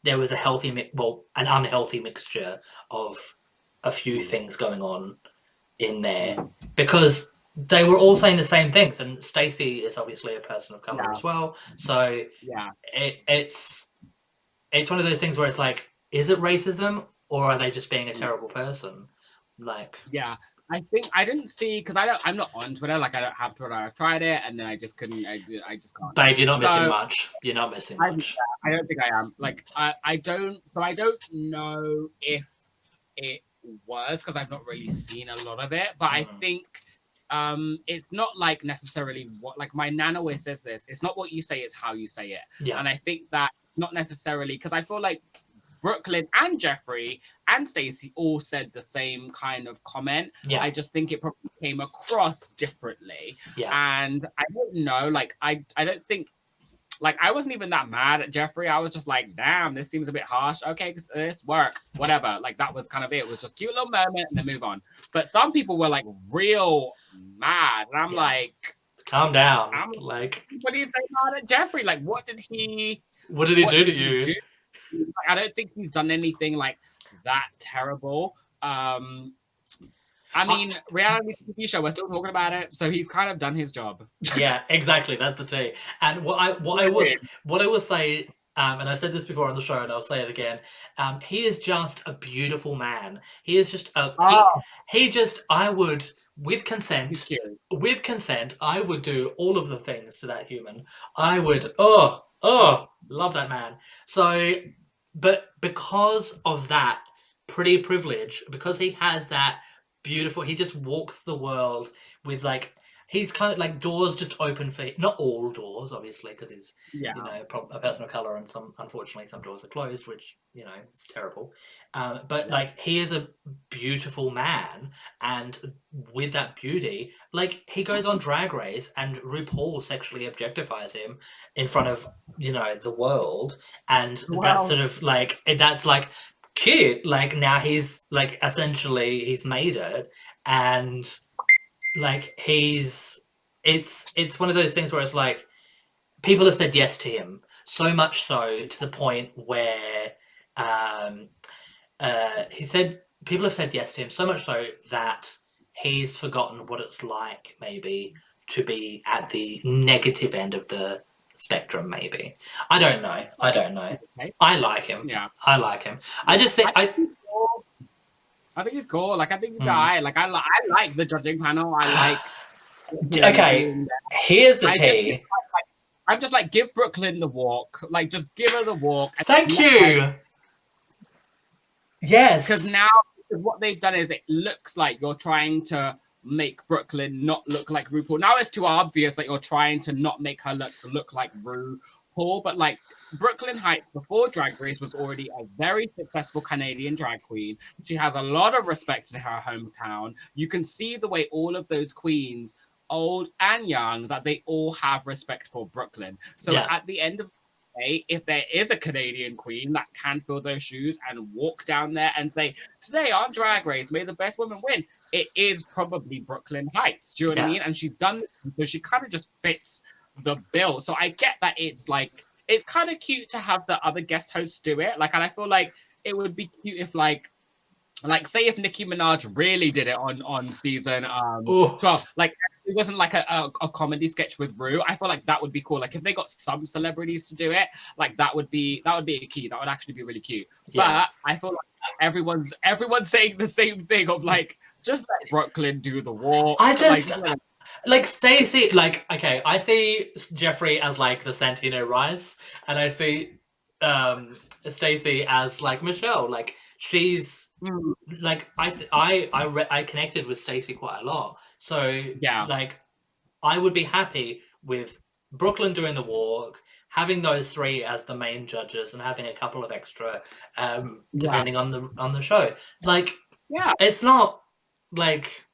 there was a healthy, mi- well, an unhealthy mixture of a few things going on in there because they were all saying the same things, and Stacey is obviously a person of color Yeah. as well. So Yeah. it, it's it's one of those things where it's like, is it racism or are they just being a Mm. terrible person? Like, Yeah, I think I didn't see because I don't. I'm not on Twitter. Like I don't have Twitter. I've tried it, and then I just couldn't. I, I just can't. babe, you're not missing much. You're not missing I- much. I don't think I am. Like I, I don't. So I don't know if it was because I've not really seen a lot of it. But I Mhm. think um it's not like necessarily what like my nan always says this. It's not what you say, it's how you say it. Yeah. And I think that not necessarily because I feel like Brooklyn and Jeffrey and Stacey all said the same kind of comment. Yeah. I just think it probably came across differently. Yeah. And I don't know, like I I don't think like I wasn't even that mad at Jeffrey. I was just like, damn, this seems a bit harsh. Okay, this- this work, whatever. Like that was kind of it. It was just cute little moment and then move on. But some people were like real mad, and I'm Yeah. like, Calm down. I'm- like, what do you say mad at Jeffrey? Like, what did he? what did he what do to did he you? do? Like, I don't think he's done anything like that terrible. Um, I mean, reality TV show. We're still talking about it, so he's kind of done his job. yeah, exactly. That's the tea. And what I what I was what I will say, um, and I've said this before on the show, and I'll say it again. Um, he is just a beautiful man. He is just a Oh, he, he just I would with consent with consent I would do all of the things to that human. I would oh oh love that man. So, but because of that pretty privilege, because he has that beautiful. He just walks the world with like he's kind of like doors just open for not all doors, obviously, because he's Yeah. you know a person of color, and some unfortunately some doors are closed, which you know it's terrible. Um, but Yeah. like he is a beautiful man, and with that beauty, like he goes on Drag Race, and RuPaul sexually objectifies him in front of you know the world, and Wow. that's sort of like that's like cute. Like now he's like essentially he's made it, and like he's it's it's one of those things where it's like people have said yes to him so much so to the point where um uh he said people have said yes to him so much so that he's forgotten what it's like maybe to be at the negative end of the spectrum maybe. I don't know. I don't know. I like him. Yeah. i like him. I just think i I think he's cool. Like I think the Hmm. guy, like I, li- I like the judging panel. I like. Okay. here's the I just- tea I'm just like give Brooklyn the walk. Like just give her the walk. thank you yes Because now what they've done is it looks like you're trying to make Brooklyn not look like RuPaul. Now it's too obvious that you're trying to not make her look look like RuPaul, but like Brooklyn Heights before Drag Race was already a very successful Canadian drag queen. She has a lot of respect in her hometown. You can see the way all of those queens, old and young, that they all have respect for Brooklyn. So Yeah. at the end of the day, if there is a Canadian queen that can fill those shoes and walk down there and say, today on Drag Race, may the best woman win, it is probably Brooklyn Heights. Do you know what I mean? And she's done so she kind of just fits the bill. So I get that it's like it's kind of cute to have the other guest hosts do it. Like, and I feel like it would be cute if like like say if Nicki Minaj really did it on on season um Ooh. 12 like it wasn't like a, a, a comedy sketch with Ru. I feel like that would be cool. Like if they got some celebrities to do it, like that would be that would be a key. That would actually be really cute. yeah. But I feel like everyone's everyone's saying the same thing of like just let Brooklyn do the walk. I just- like, like Stacey, like okay, I see Jeffrey as like the Santino Rice, and I see um Stacey as like Michelle. Like she's Mm, like I th- I I re- I connected with Stacey quite a lot. So Yeah. like I would be happy with Brooklyn doing the walk, having those three as the main judges, and having a couple of extra, um, Yeah. depending on the on the show. Like yeah. it's not like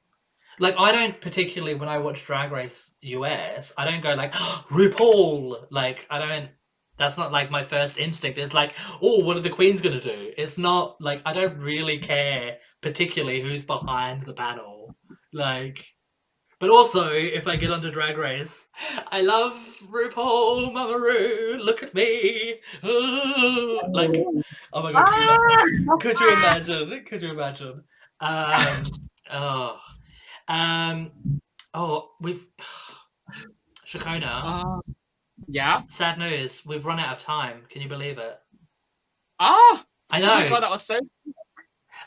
like I don't particularly when I watch Drag Race US, I don't go like RuPaul. Like I don't. That's not like my first instinct. It's like, oh, what are the queens gonna do? It's not like I don't really care particularly who's behind the panel. Like, but also if I get onto Drag Race, I love RuPaul, Mama Ru. Look at me. Like, oh my god. could you imagine? Could you imagine? Could you imagine? Um, oh, um, oh, we've Shakona. Uh, yeah. Sad news. We've run out of time. Can you believe it? Ah, I oh my know. god, that was so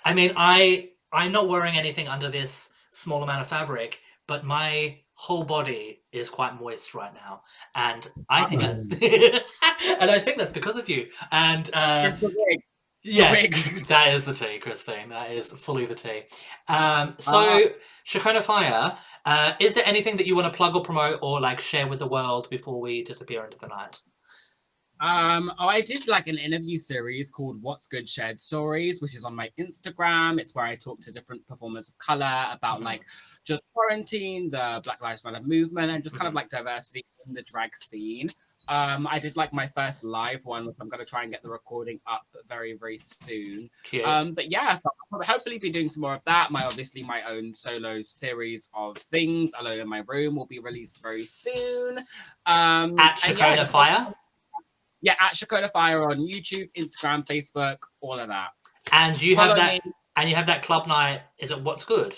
I mean, I I'm not wearing anything under this small amount of fabric, but my whole body is quite moist right now, and I think that's and I think that's because of you. And uh, It's the wig. Yeah, that is the tea, Christine. That is fully the tea. Um, so, Ah. Shakona Fire, uh, is there anything that you want to plug or promote or like share with the world before we disappear into the night? Um, oh, I did like an interview series called What's Good Shared Stories, which is on my Instagram. It's where I talk to different performers of color about Mhm. like just quarantine, the Black Lives Matter movement, and just kind Mhm. of like diversity in the drag scene. Um, I did like my first live one, which I'm gonna try and get the recording up very, very soon. Cute. Um, but yeah, so I'll hopefully be doing some more of that. My obviously my own solo series of things alone in my room will be released very soon. Um, At yeah, Shakona just- Fire, yeah, at Shakona Fire on YouTube, Instagram, Facebook, all of that. and you have Follow that, me. and you have that club night. Is it What's Good?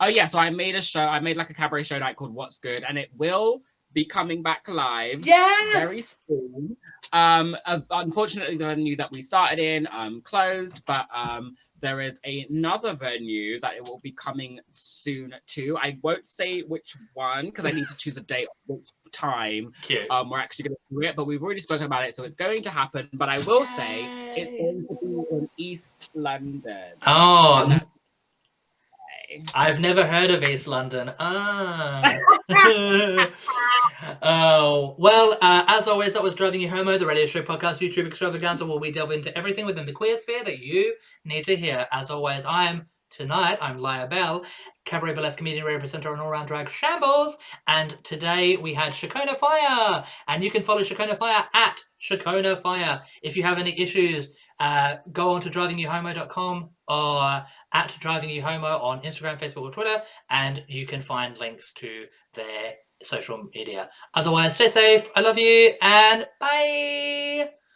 Oh yeah, so I made a show. I made like a cabaret show night called What's Good, and it will be coming back live Yes. very soon. Um, uh, unfortunately, the venue that we started in um closed, but um there is another venue that it will be coming soon too. I won't say which one because I need to choose a date, which time Cute. um we're actually going to do it. But we've already spoken about it, so it's going to happen. But I will say it's going to be in East London. oh, And that's say. I've never heard of East London. Ah. oh, well, uh, as always, that was Driving You Homo, the radio show podcast, YouTube extravaganza, where we delve into everything within the queer sphere that you need to hear. As always, I'm tonight, I'm Laya Bell, cabaret burlesque comedian, radio presenter, and all round drag shambles. And today we had Shakona Fire. And you can follow Shakona Fire at Shakona Fire. If you have any issues, uh, go on to drivingyouhomo.com or at drivingyouhomo on Instagram, Facebook, or Twitter, and you can find links to their social media. Otherwise, stay safe. I love you, and bye.